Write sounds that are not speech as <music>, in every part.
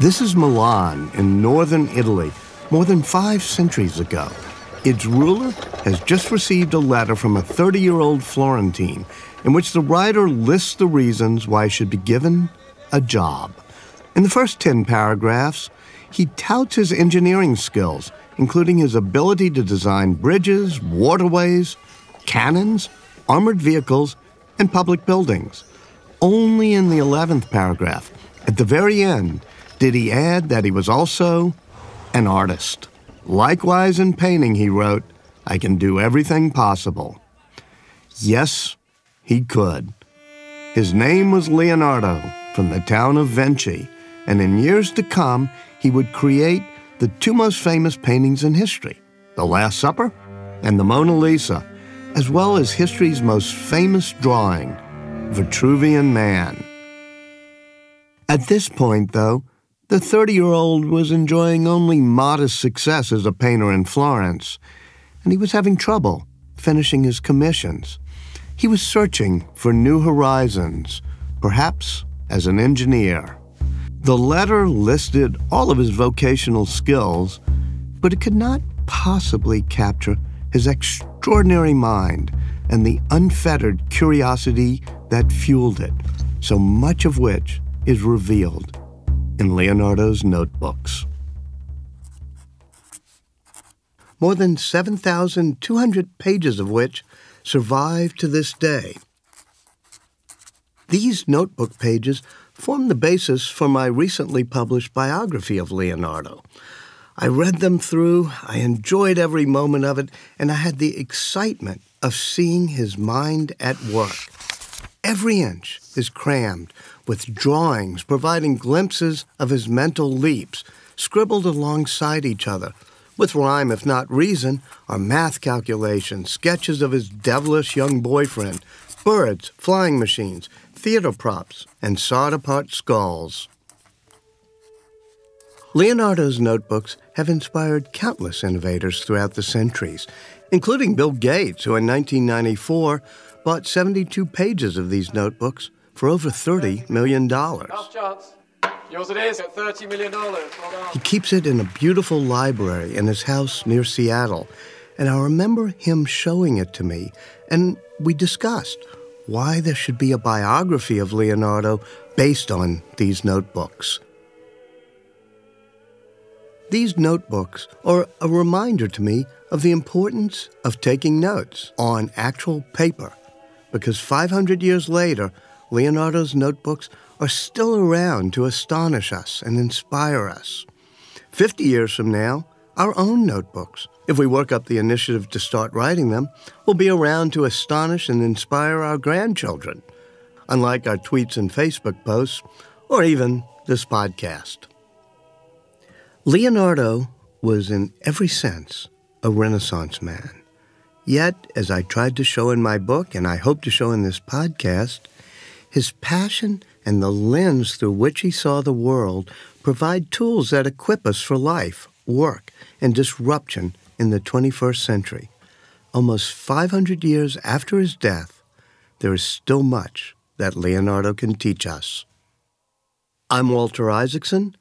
This is Milan in northern Italy, more than five centuries ago. Its ruler has just received a letter from a 30 year old Florentine in which the writer lists the reasons why he should be given a job. In the first 10 paragraphs, he touts his engineering skills, including his ability to design bridges, waterways, cannons, armored vehicles, and public buildings. Only in the 11th paragraph, at the very end, did he add that he was also an artist. Likewise, in painting, he wrote, I can do everything possible. Yes, he could. His name was Leonardo from the town of Vinci, and in years to come, he would create the two most famous paintings in history The Last Supper and the Mona Lisa, as well as history's most famous drawing, Vitruvian Man. At this point, though, the 30 year old was enjoying only modest success as a painter in Florence, and he was having trouble finishing his commissions. He was searching for new horizons, perhaps as an engineer. The letter listed all of his vocational skills, but it could not possibly capture his extraordinary mind and the unfettered curiosity that fueled it, so much of which is revealed in Leonardo's notebooks. More than 7,200 pages of which survive to this day. These notebook pages form the basis for my recently published biography of Leonardo. I read them through, I enjoyed every moment of it, and I had the excitement of seeing his mind at work. Every inch is crammed with drawings providing glimpses of his mental leaps, scribbled alongside each other. With rhyme, if not reason, are math calculations, sketches of his devilish young boyfriend, birds, flying machines, theater props, and sawed apart skulls. Leonardo's notebooks have inspired countless innovators throughout the centuries, including Bill Gates, who in 1994 bought 72 pages of these notebooks for over $30 million. Yours it is at $30 million. Well he keeps it in a beautiful library in his house near Seattle, and I remember him showing it to me, and we discussed why there should be a biography of Leonardo based on these notebooks. These notebooks are a reminder to me of the importance of taking notes on actual paper, because 500 years later, Leonardo's notebooks are still around to astonish us and inspire us. 50 years from now, our own notebooks if we work up the initiative to start writing them, we'll be around to astonish and inspire our grandchildren, unlike our tweets and Facebook posts, or even this podcast. Leonardo was, in every sense, a Renaissance man. Yet, as I tried to show in my book, and I hope to show in this podcast, his passion and the lens through which he saw the world provide tools that equip us for life, work, and disruption in the 21st century, almost 500 years after his death, there is still much that Leonardo can teach us. I'm Walter Isaacson,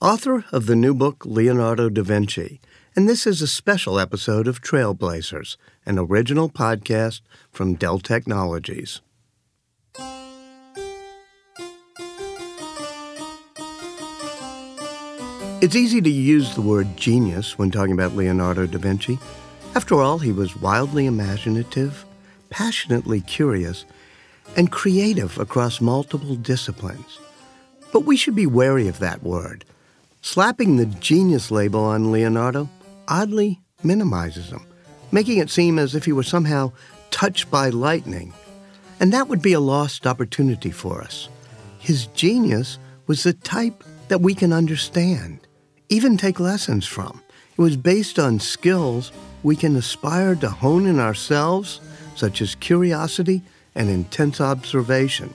author of the new book Leonardo da Vinci, and this is a special episode of Trailblazers, an original podcast from Dell Technologies. It's easy to use the word genius when talking about Leonardo da Vinci. After all, he was wildly imaginative, passionately curious, and creative across multiple disciplines. But we should be wary of that word. Slapping the genius label on Leonardo oddly minimizes him, making it seem as if he were somehow touched by lightning. And that would be a lost opportunity for us. His genius was the type that we can understand even take lessons from. It was based on skills we can aspire to hone in ourselves, such as curiosity and intense observation.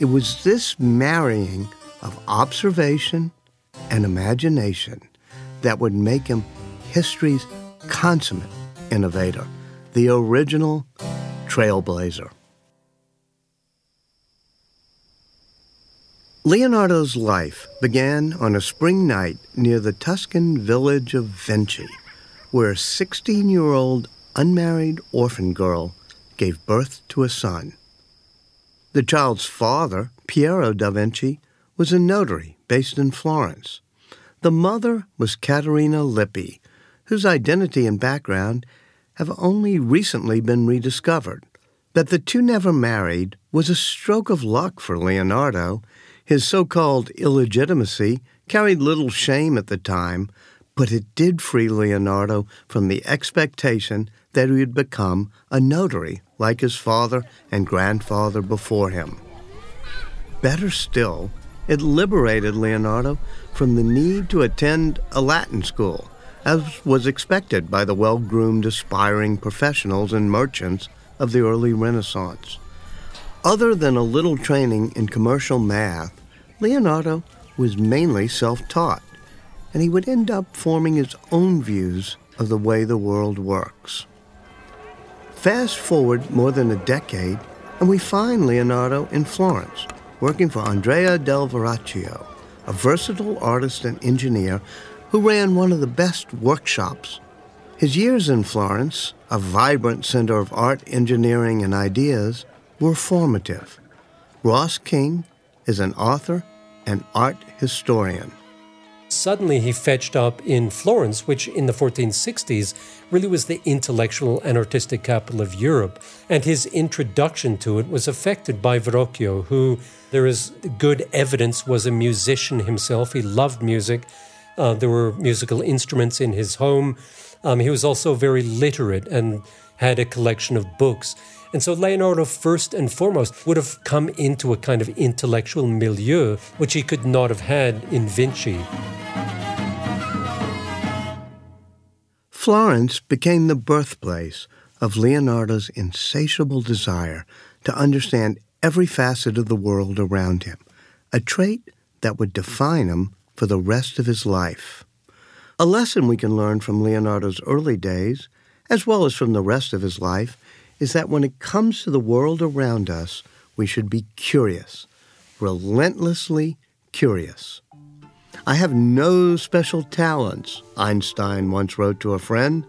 It was this marrying of observation and imagination that would make him history's consummate innovator, the original trailblazer. Leonardo's life began on a spring night near the Tuscan village of Vinci, where a 16 year old unmarried orphan girl gave birth to a son. The child's father, Piero da Vinci, was a notary based in Florence. The mother was Caterina Lippi, whose identity and background have only recently been rediscovered. That the two never married was a stroke of luck for Leonardo. His so called illegitimacy carried little shame at the time, but it did free Leonardo from the expectation that he would become a notary like his father and grandfather before him. Better still, it liberated Leonardo from the need to attend a Latin school, as was expected by the well groomed aspiring professionals and merchants of the early Renaissance. Other than a little training in commercial math, Leonardo was mainly self taught, and he would end up forming his own views of the way the world works. Fast forward more than a decade, and we find Leonardo in Florence, working for Andrea del Verrocchio, a versatile artist and engineer who ran one of the best workshops. His years in Florence, a vibrant center of art, engineering, and ideas, were formative. Ross King is an author and art historian. Suddenly, he fetched up in Florence, which in the 1460s really was the intellectual and artistic capital of Europe. And his introduction to it was affected by Verrocchio, who there is good evidence was a musician himself. He loved music. Uh, there were musical instruments in his home. Um, he was also very literate and had a collection of books. And so Leonardo, first and foremost, would have come into a kind of intellectual milieu, which he could not have had in Vinci. Florence became the birthplace of Leonardo's insatiable desire to understand every facet of the world around him, a trait that would define him for the rest of his life. A lesson we can learn from Leonardo's early days, as well as from the rest of his life, is that when it comes to the world around us, we should be curious, relentlessly curious. I have no special talents, Einstein once wrote to a friend.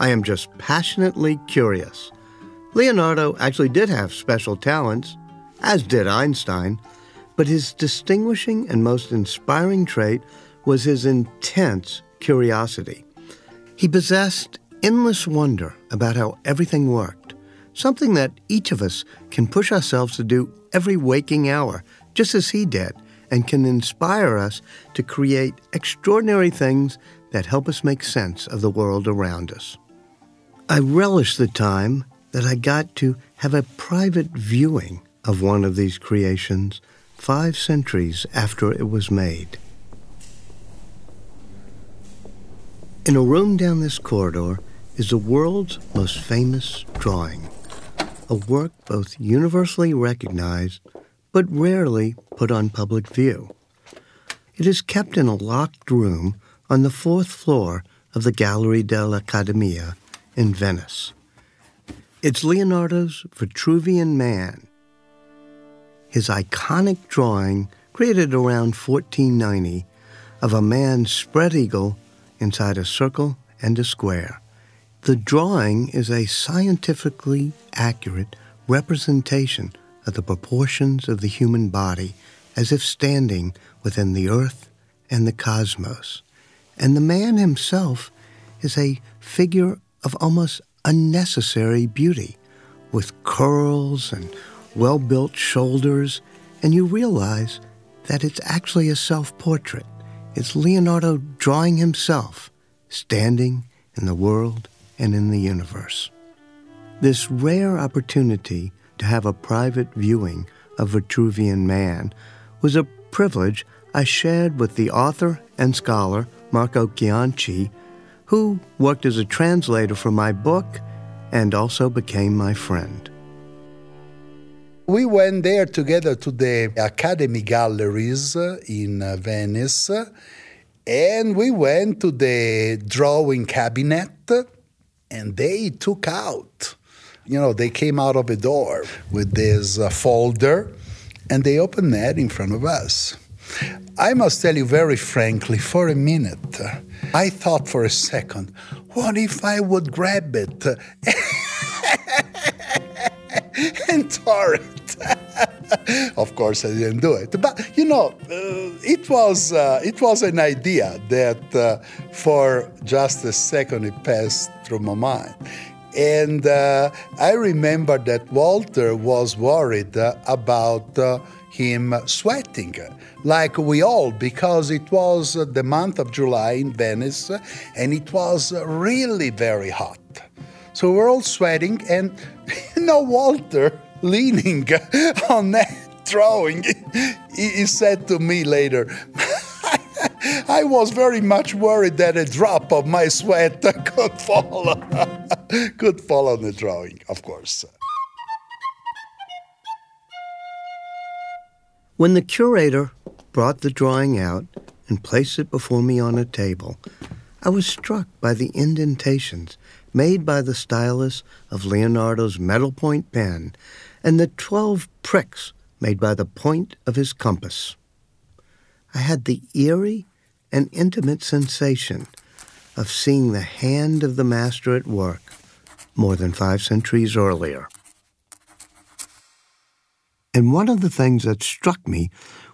I am just passionately curious. Leonardo actually did have special talents, as did Einstein, but his distinguishing and most inspiring trait was his intense curiosity. He possessed endless wonder about how everything worked something that each of us can push ourselves to do every waking hour, just as he did, and can inspire us to create extraordinary things that help us make sense of the world around us. I relish the time that I got to have a private viewing of one of these creations five centuries after it was made. In a room down this corridor is the world's most famous drawing a work both universally recognized but rarely put on public view. It is kept in a locked room on the fourth floor of the Gallery dell'Accademia in Venice. It's Leonardo's Vitruvian Man. His iconic drawing, created around 1490, of a man spread eagle inside a circle and a square. The drawing is a scientifically accurate representation of the proportions of the human body as if standing within the earth and the cosmos. And the man himself is a figure of almost unnecessary beauty, with curls and well built shoulders, and you realize that it's actually a self portrait. It's Leonardo drawing himself, standing in the world and in the universe. This rare opportunity to have a private viewing of Vitruvian Man was a privilege I shared with the author and scholar Marco Cianci, who worked as a translator for my book and also became my friend. We went there together to the Academy Galleries uh, in uh, Venice, and we went to the drawing cabinet and they took out you know they came out of a door with this uh, folder and they opened that in front of us. I must tell you very frankly, for a minute, I thought for a second, what if I would grab it <laughs> <laughs> and tore it? <laughs> of course, I didn't do it. But you know, uh, it was uh, it was an idea that uh, for just a second it passed through my mind. And uh, I remember that Walter was worried uh, about uh, him sweating, like we all, because it was the month of July in Venice and it was really very hot. So we're all sweating, and <laughs> you know, Walter leaning <laughs> on that drawing, he, he said to me later, <laughs> I was very much worried that a drop of my sweat could fall, could fall on the drawing, of course. When the curator brought the drawing out and placed it before me on a table, I was struck by the indentations made by the stylus of Leonardo's metal point pen and the twelve pricks made by the point of his compass. I had the eerie and intimate sensation of seeing the hand of the master at work more than five centuries earlier. And one of the things that struck me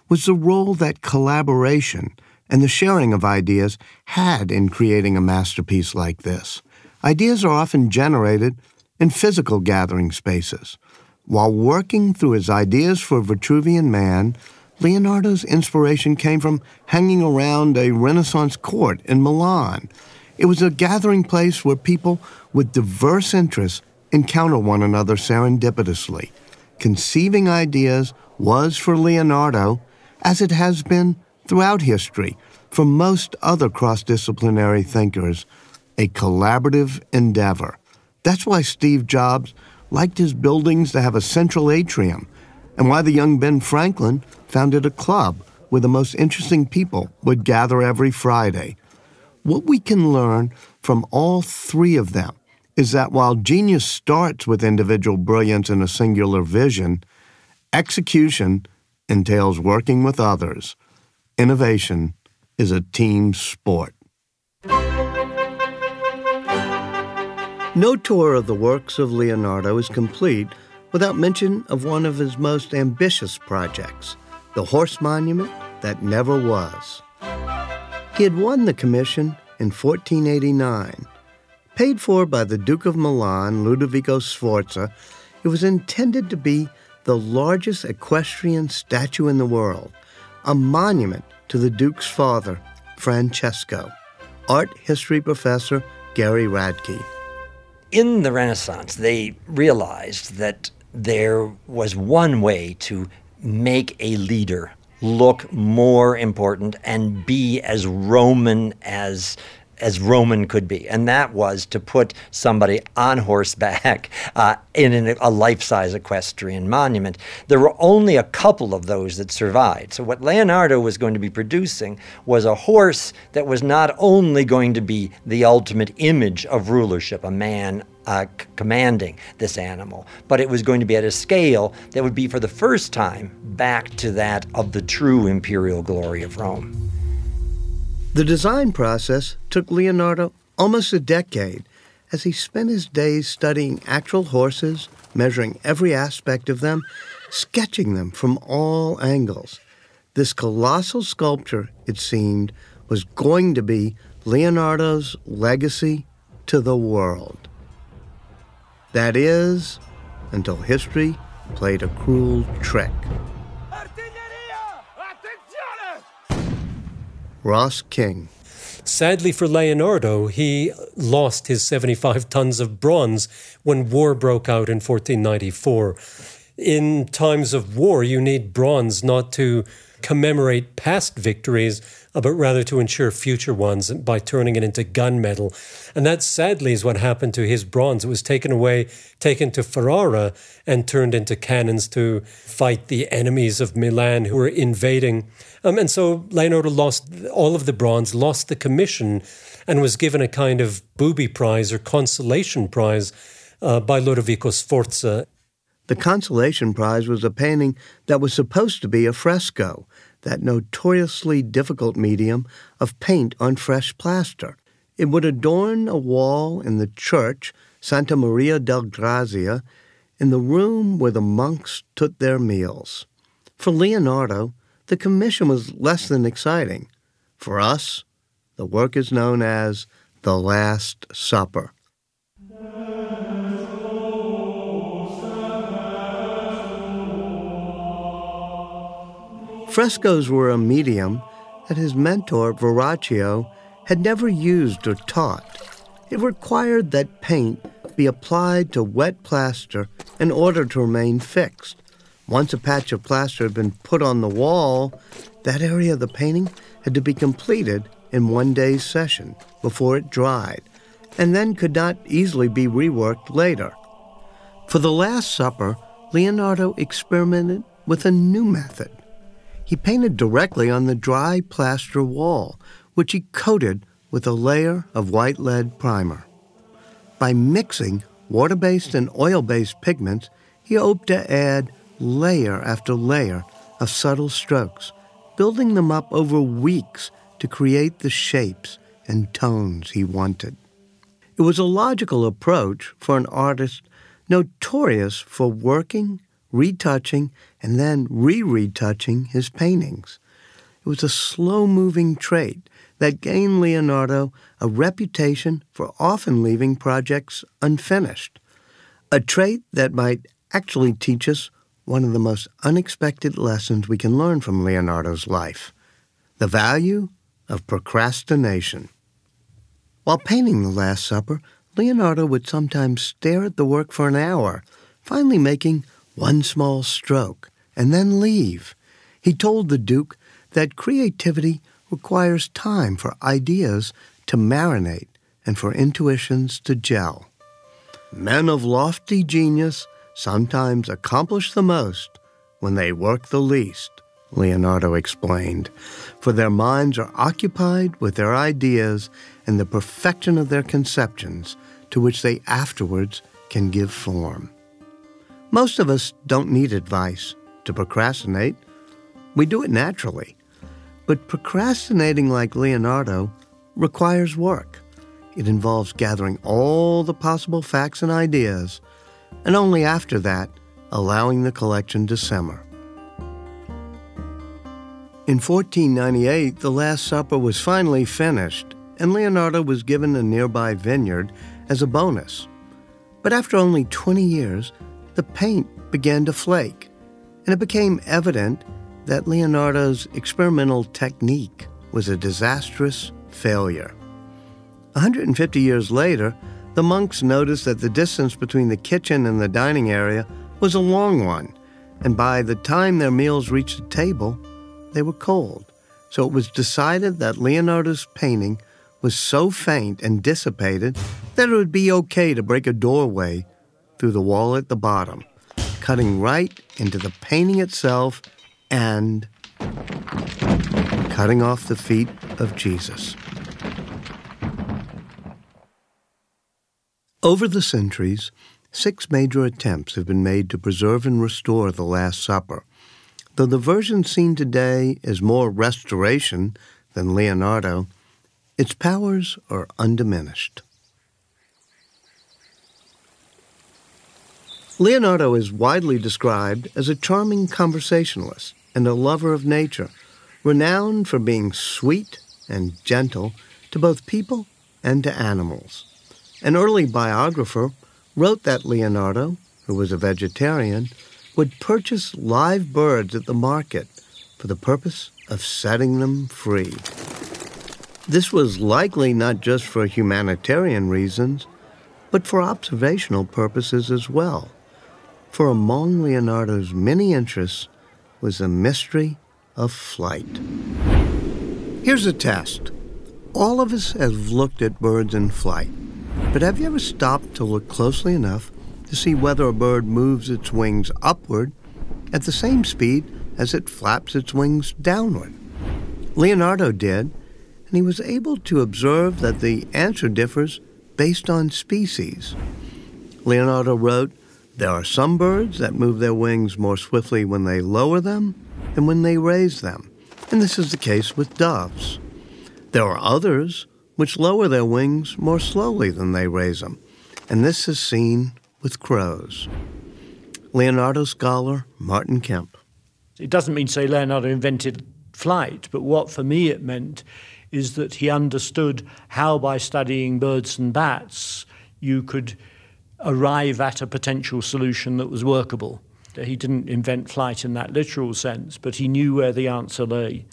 was the role that collaboration and the sharing of ideas had in creating a masterpiece like this. Ideas are often generated in physical gathering spaces. While working through his ideas for Vitruvian Man, Leonardo's inspiration came from hanging around a Renaissance court in Milan. It was a gathering place where people with diverse interests encounter one another serendipitously. Conceiving ideas was for Leonardo, as it has been throughout history for most other cross disciplinary thinkers, a collaborative endeavor. That's why Steve Jobs liked his buildings to have a central atrium, and why the young Ben Franklin founded a club where the most interesting people would gather every Friday. What we can learn from all three of them is that while genius starts with individual brilliance and a singular vision, execution entails working with others. Innovation is a team sport. No tour of the works of Leonardo is complete without mention of one of his most ambitious projects, the horse monument that never was. He had won the commission in 1489. Paid for by the Duke of Milan, Ludovico Sforza, it was intended to be the largest equestrian statue in the world, a monument to the Duke's father, Francesco. Art history professor Gary Radke in the Renaissance, they realized that there was one way to make a leader look more important and be as Roman as as Roman could be, and that was to put somebody on horseback <laughs> uh, in an, a life-size equestrian monument. There were only a couple of those that survived. So what Leonardo was going to be producing was a horse that was not only going to be the ultimate image of rulership, a man uh, c- commanding this animal, but it was going to be at a scale that would be for the first time back to that of the true imperial glory of Rome. The design process took Leonardo almost a decade as he spent his days studying actual horses, measuring every aspect of them, sketching them from all angles. This colossal sculpture, it seemed, was going to be Leonardo's legacy to the world. That is, until history played a cruel trick. Ross King. Sadly for Leonardo, he lost his 75 tons of bronze when war broke out in 1494. In times of war, you need bronze not to commemorate past victories, uh, but rather to ensure future ones by turning it into gunmetal. And that sadly is what happened to his bronze. It was taken away, taken to Ferrara, and turned into cannons to fight the enemies of Milan who were invading. Um, and so Leonardo lost all of the bronze, lost the commission, and was given a kind of booby prize or consolation prize uh, by Ludovico Sforza The consolation prize was a painting that was supposed to be a fresco, that notoriously difficult medium of paint on fresh plaster. It would adorn a wall in the church Santa Maria delle Grazie in the room where the monks took their meals. For Leonardo, the commission was less than exciting. For us, the work is known as The Last Supper. Frescoes were a medium that his mentor, Verrocchio, had never used or taught. It required that paint be applied to wet plaster in order to remain fixed. Once a patch of plaster had been put on the wall, that area of the painting had to be completed in one day's session before it dried, and then could not easily be reworked later. For the Last Supper, Leonardo experimented with a new method. He painted directly on the dry plaster wall, which he coated with a layer of white lead primer. By mixing water based and oil based pigments, he hoped to add layer after layer of subtle strokes, building them up over weeks to create the shapes and tones he wanted. It was a logical approach for an artist notorious for working, retouching, and then re retouching his paintings. It was a slow moving trait that gained Leonardo a reputation for often leaving projects unfinished, a trait that might actually teach us one of the most unexpected lessons we can learn from Leonardo's life the value of procrastination. While painting The Last Supper, Leonardo would sometimes stare at the work for an hour, finally making one small stroke, and then leave. He told the Duke that creativity requires time for ideas to marinate and for intuitions to gel. Men of lofty genius sometimes accomplish the most when they work the least, Leonardo explained, for their minds are occupied with their ideas and the perfection of their conceptions to which they afterwards can give form. Most of us don't need advice to procrastinate. We do it naturally. But procrastinating like Leonardo requires work. It involves gathering all the possible facts and ideas and only after that, allowing the collection to simmer. In 1498, The Last Supper was finally finished, and Leonardo was given a nearby vineyard as a bonus. But after only 20 years, the paint began to flake, and it became evident that Leonardo's experimental technique was a disastrous failure. 150 years later, the monks noticed that the distance between the kitchen and the dining area was a long one, and by the time their meals reached the table, they were cold. So it was decided that Leonardo's painting was so faint and dissipated that it would be okay to break a doorway through the wall at the bottom, cutting right into the painting itself and cutting off the feet of Jesus. Over the centuries, six major attempts have been made to preserve and restore the Last Supper. Though the version seen today is more restoration than Leonardo, its powers are undiminished. Leonardo is widely described as a charming conversationalist and a lover of nature, renowned for being sweet and gentle to both people and to animals. An early biographer wrote that Leonardo, who was a vegetarian, would purchase live birds at the market for the purpose of setting them free. This was likely not just for humanitarian reasons, but for observational purposes as well. For among Leonardo's many interests was the mystery of flight. Here's a test. All of us have looked at birds in flight. But have you ever stopped to look closely enough to see whether a bird moves its wings upward at the same speed as it flaps its wings downward? Leonardo did, and he was able to observe that the answer differs based on species. Leonardo wrote, There are some birds that move their wings more swiftly when they lower them than when they raise them, and this is the case with doves. There are others which lower their wings more slowly than they raise them, and this is seen with crows. Leonardo scholar Martin Kemp. It doesn't mean, say, Leonardo invented flight, but what for me it meant is that he understood how by studying birds and bats you could arrive at a potential solution that was workable. He didn't invent flight in that literal sense, but he knew where the answer lay.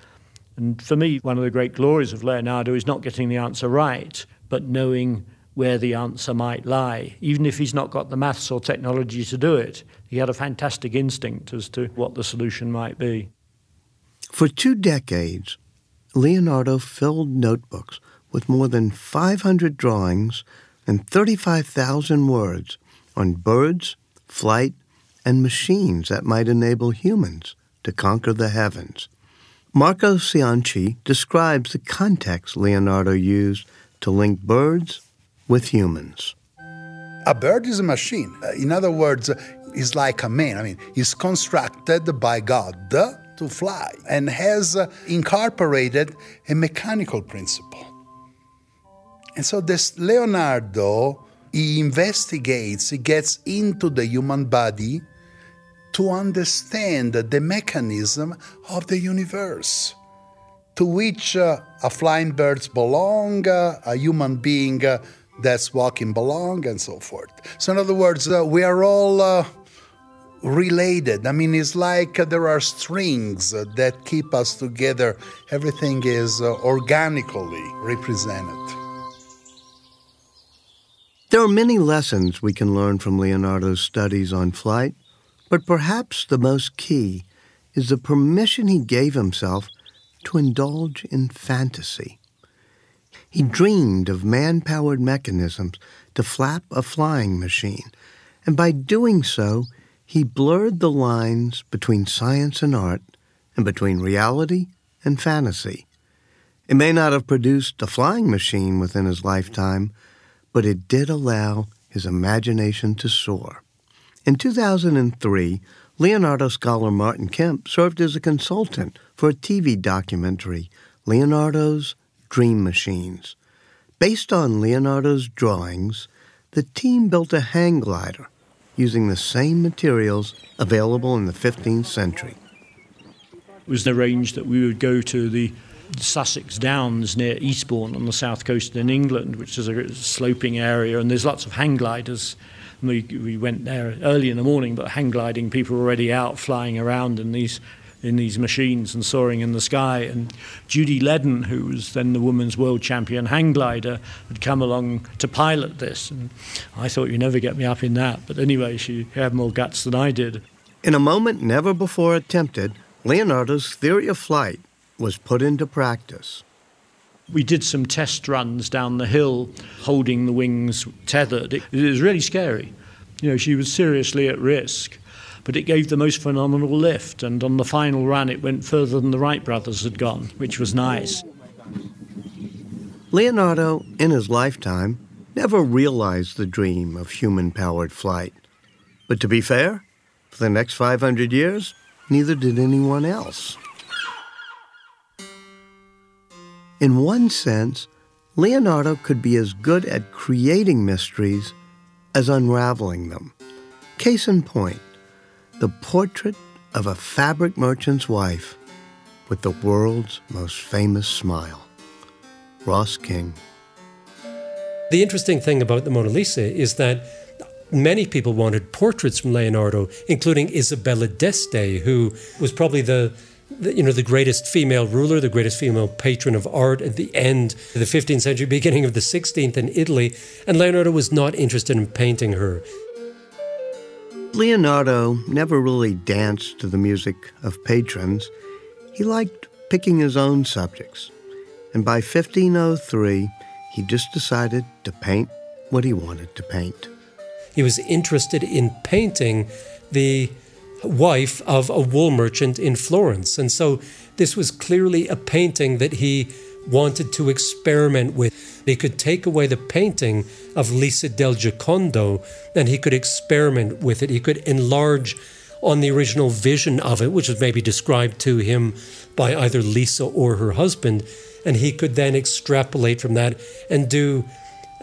And for me, one of the great glories of Leonardo is not getting the answer right, but knowing where the answer might lie. Even if he's not got the maths or technology to do it, he had a fantastic instinct as to what the solution might be. For two decades, Leonardo filled notebooks with more than 500 drawings and 35,000 words on birds, flight, and machines that might enable humans to conquer the heavens. Marco Cianci describes the context Leonardo used to link birds with humans. A bird is a machine. In other words, is like a man. I mean, he's constructed by God to fly and has incorporated a mechanical principle. And so this Leonardo, he investigates, he gets into the human body to understand the mechanism of the universe to which uh, a flying birds belong, uh, a human being uh, that's walking belong, and so forth. So, in other words, uh, we are all uh, related. I mean, it's like there are strings that keep us together. Everything is organically represented. There are many lessons we can learn from Leonardo's studies on flight, but perhaps the most key is the permission he gave himself to indulge in fantasy. He dreamed of man powered mechanisms to flap a flying machine, and by doing so, he blurred the lines between science and art and between reality and fantasy. It may not have produced a flying machine within his lifetime, but it did allow his imagination to soar. In 2003, Leonardo scholar Martin Kemp served as a consultant for a TV documentary, Leonardo's Dream Machines. Based on Leonardo's drawings, the team built a hang glider using the same materials available in the 15th century. It was arranged that we would go to the Sussex Downs near Eastbourne on the south coast in England, which is a sloping area, and there's lots of hang gliders. We, we went there early in the morning, but hang gliding people were already out flying around in these in these machines and soaring in the sky. And Judy Leden, who was then the women's world champion hang glider, had come along to pilot this. And I thought, you'd never get me up in that. But anyway, she had more guts than I did. In a moment never before attempted, Leonardo's theory of flight was put into practice. We did some test runs down the hill, holding the wings tethered. It, it was really scary. You know, she was seriously at risk but it gave the most phenomenal lift. And on the final run, it went further than the Wright brothers had gone, which was nice. Leonardo, in his lifetime, never realized the dream of human powered flight. But to be fair, for the next 500 years, neither did anyone else. In one sense, Leonardo could be as good at creating mysteries as unraveling them. Case in point, the portrait of a fabric merchant's wife with the world's most famous smile. Ross King. The interesting thing about the Mona Lisa is that many people wanted portraits from Leonardo, including Isabella d'Este, who was probably the the, you know, the greatest female ruler, the greatest female patron of art at the end of the 15th century, beginning of the 16th in Italy, and Leonardo was not interested in painting her. Leonardo never really danced to the music of patrons. He liked picking his own subjects, and by 1503, he just decided to paint what he wanted to paint. He was interested in painting the wife of a wool merchant in Florence. And so this was clearly a painting that he wanted to experiment with. He could take away the painting of Lisa del Giocondo and he could experiment with it. He could enlarge on the original vision of it, which was maybe described to him by either Lisa or her husband, and he could then extrapolate from that and do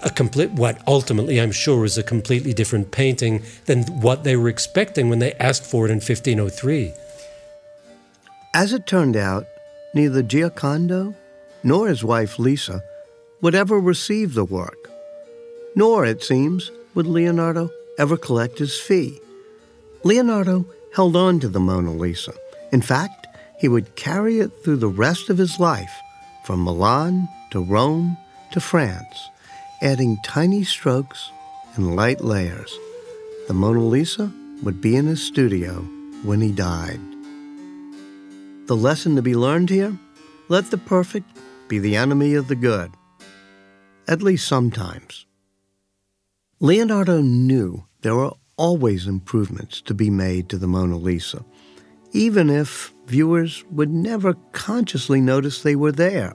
a complete what ultimately I'm sure is a completely different painting than what they were expecting when they asked for it in 1503. As it turned out, neither Giocondo nor his wife Lisa would ever receive the work. Nor, it seems, would Leonardo ever collect his fee. Leonardo held on to the Mona Lisa. In fact, he would carry it through the rest of his life, from Milan to Rome to France, adding tiny strokes and light layers. The Mona Lisa would be in his studio when he died. The lesson to be learned here? Let the perfect be the enemy of the good. At least sometimes. Leonardo knew there were always improvements to be made to the Mona Lisa, even if viewers would never consciously notice they were there.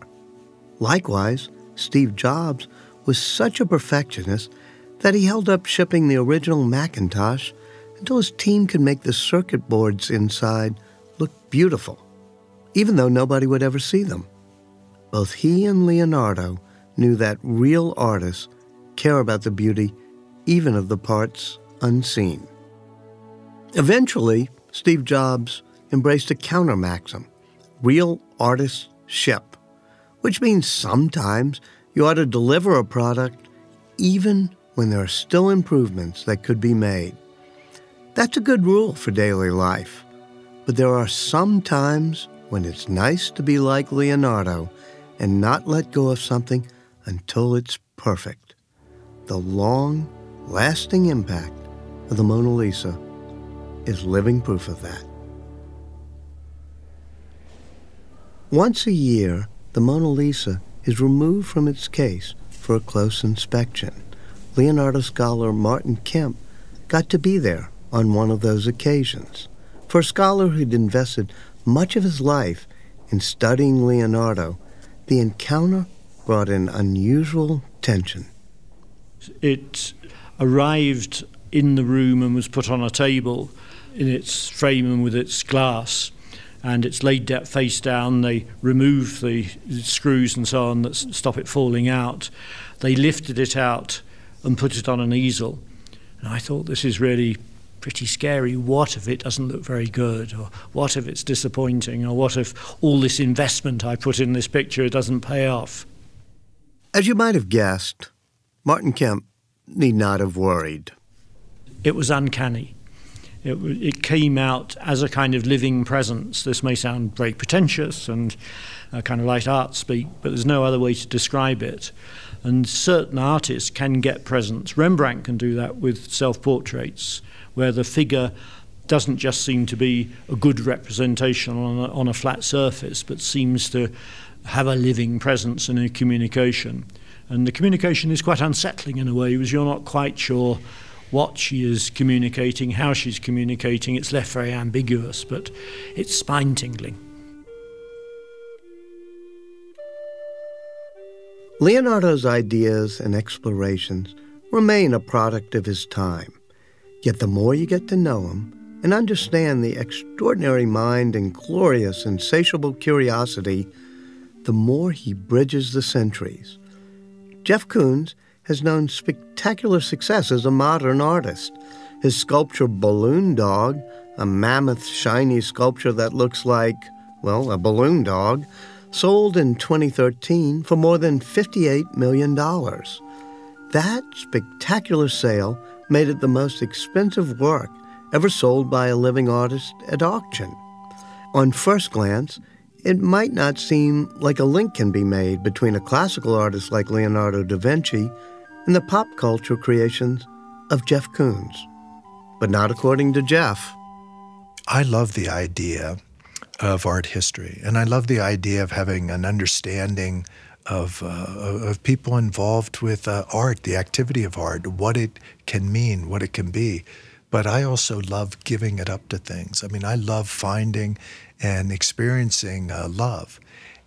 Likewise, Steve Jobs was such a perfectionist that he held up shipping the original Macintosh until his team could make the circuit boards inside look beautiful, even though nobody would ever see them. Both he and Leonardo knew that real artists care about the beauty even of the parts unseen. Eventually, Steve Jobs embraced a counter maxim real artists ship, which means sometimes you ought to deliver a product even when there are still improvements that could be made. That's a good rule for daily life, but there are some times when it's nice to be like Leonardo and not let go of something until it's perfect. The long, lasting impact of the Mona Lisa is living proof of that. Once a year, the Mona Lisa is removed from its case for a close inspection. Leonardo scholar Martin Kemp got to be there on one of those occasions. For a scholar who'd invested much of his life in studying Leonardo, the encounter brought an unusual tension. It arrived in the room and was put on a table in its frame and with its glass. And it's laid face down. They remove the screws and so on that stop it falling out. They lifted it out and put it on an easel. And I thought, this is really pretty scary. What if it doesn't look very good? Or what if it's disappointing? Or what if all this investment I put in this picture doesn't pay off? As you might have guessed, Martin Kemp need not have worried. It was uncanny. It, it, came out as a kind of living presence. This may sound very pretentious and uh, kind of light art speak, but there's no other way to describe it. And certain artists can get presence. Rembrandt can do that with self portraits, where the figure doesn't just seem to be a good representation on a, on a flat surface, but seems to have a living presence and a communication. And the communication is quite unsettling in a way because you're not quite sure what she is communicating, how she's communicating. It's left very ambiguous, but it's spine tingling. Leonardo's ideas and explorations remain a product of his time. Yet the more you get to know him and understand the extraordinary mind and glorious, insatiable curiosity, the more he bridges the centuries. Jeff Koons has known spectacular success as a modern artist. His sculpture Balloon Dog, a mammoth, shiny sculpture that looks like, well, a balloon dog, sold in 2013 for more than $58 million. That spectacular sale made it the most expensive work ever sold by a living artist at auction. On first glance, it might not seem like a link can be made between a classical artist like Leonardo da Vinci and the pop culture creations of Jeff Koons. But not according to Jeff. I love the idea of art history, and I love the idea of having an understanding of, uh, of people involved with uh, art, the activity of art, what it can mean, what it can be. But I also love giving it up to things. I mean, I love finding and experiencing uh, love.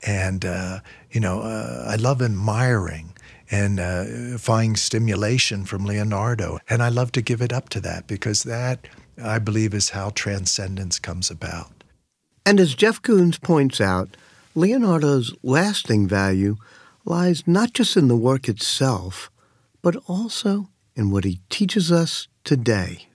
And, uh, you know, uh, I love admiring and uh, finding stimulation from Leonardo. And I love to give it up to that because that, I believe, is how transcendence comes about. And as Jeff Koons points out, Leonardo's lasting value lies not just in the work itself, but also in what he teaches us today.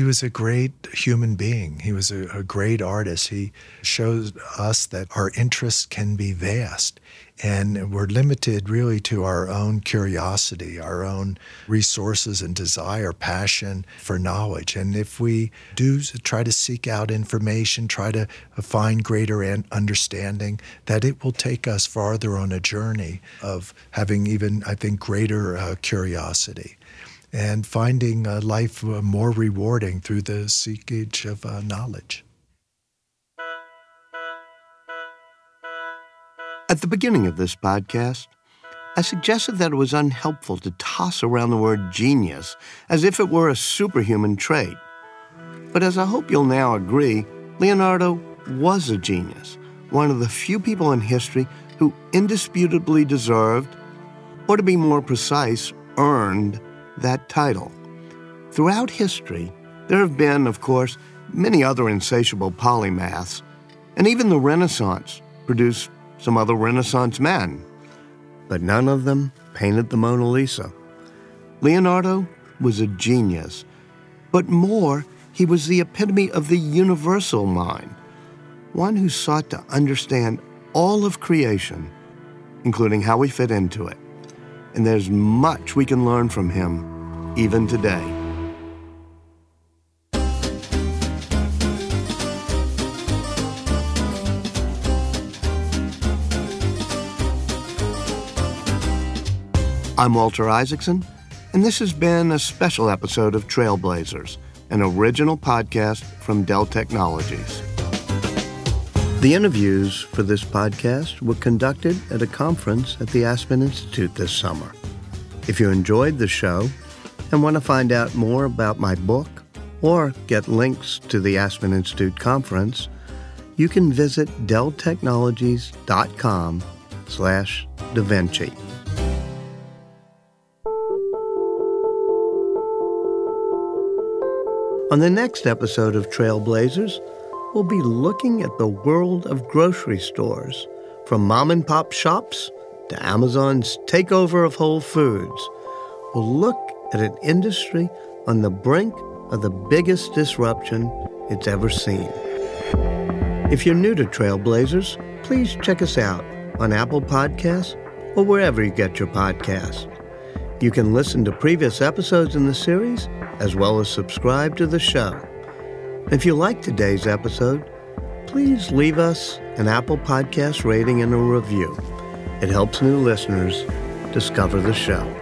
He was a great human being. He was a, a, great artist. He shows us that our interests can be vast and we're limited really to our own curiosity, our own resources and desire, passion for knowledge. And if we do try to seek out information, try to find greater understanding, that it will take us farther on a journey of having even, I think, greater uh, curiosity and finding life uh, more rewarding through the seekage of uh, knowledge. At the beginning of this podcast, I suggested that it was unhelpful to toss around the word genius as if it were a superhuman trait. But as I hope you'll now agree, Leonardo was a genius, one of the few people in history who indisputably deserved, or to be more precise, earned that title. Throughout history, there have been, of course, many other insatiable polymaths, and even the Renaissance produced some other Renaissance men, but none of them painted the Mona Lisa. Leonardo was a genius, but more, he was the epitome of the universal mind, one who sought to understand all of creation, including how we fit into it and there's much we can learn from him even today. I'm Walter Isaacson, and this has been a special episode of Trailblazers, an original podcast from Dell Technologies. The interviews for this podcast were conducted at a conference at the Aspen Institute this summer. If you enjoyed the show and want to find out more about my book or get links to the Aspen Institute conference, you can visit delltechnologies.com slash DaVinci. On the next episode of Trailblazers, we'll be looking at the world of grocery stores, from mom and pop shops to Amazon's takeover of Whole Foods. We'll look at an industry on the brink of the biggest disruption it's ever seen. If you're new to Trailblazers, please check us out on Apple Podcasts or wherever you get your podcasts. You can listen to previous episodes in the series as well as subscribe to the show. If you like today's episode, please leave us an Apple Podcast rating and a review. It helps new listeners discover the show.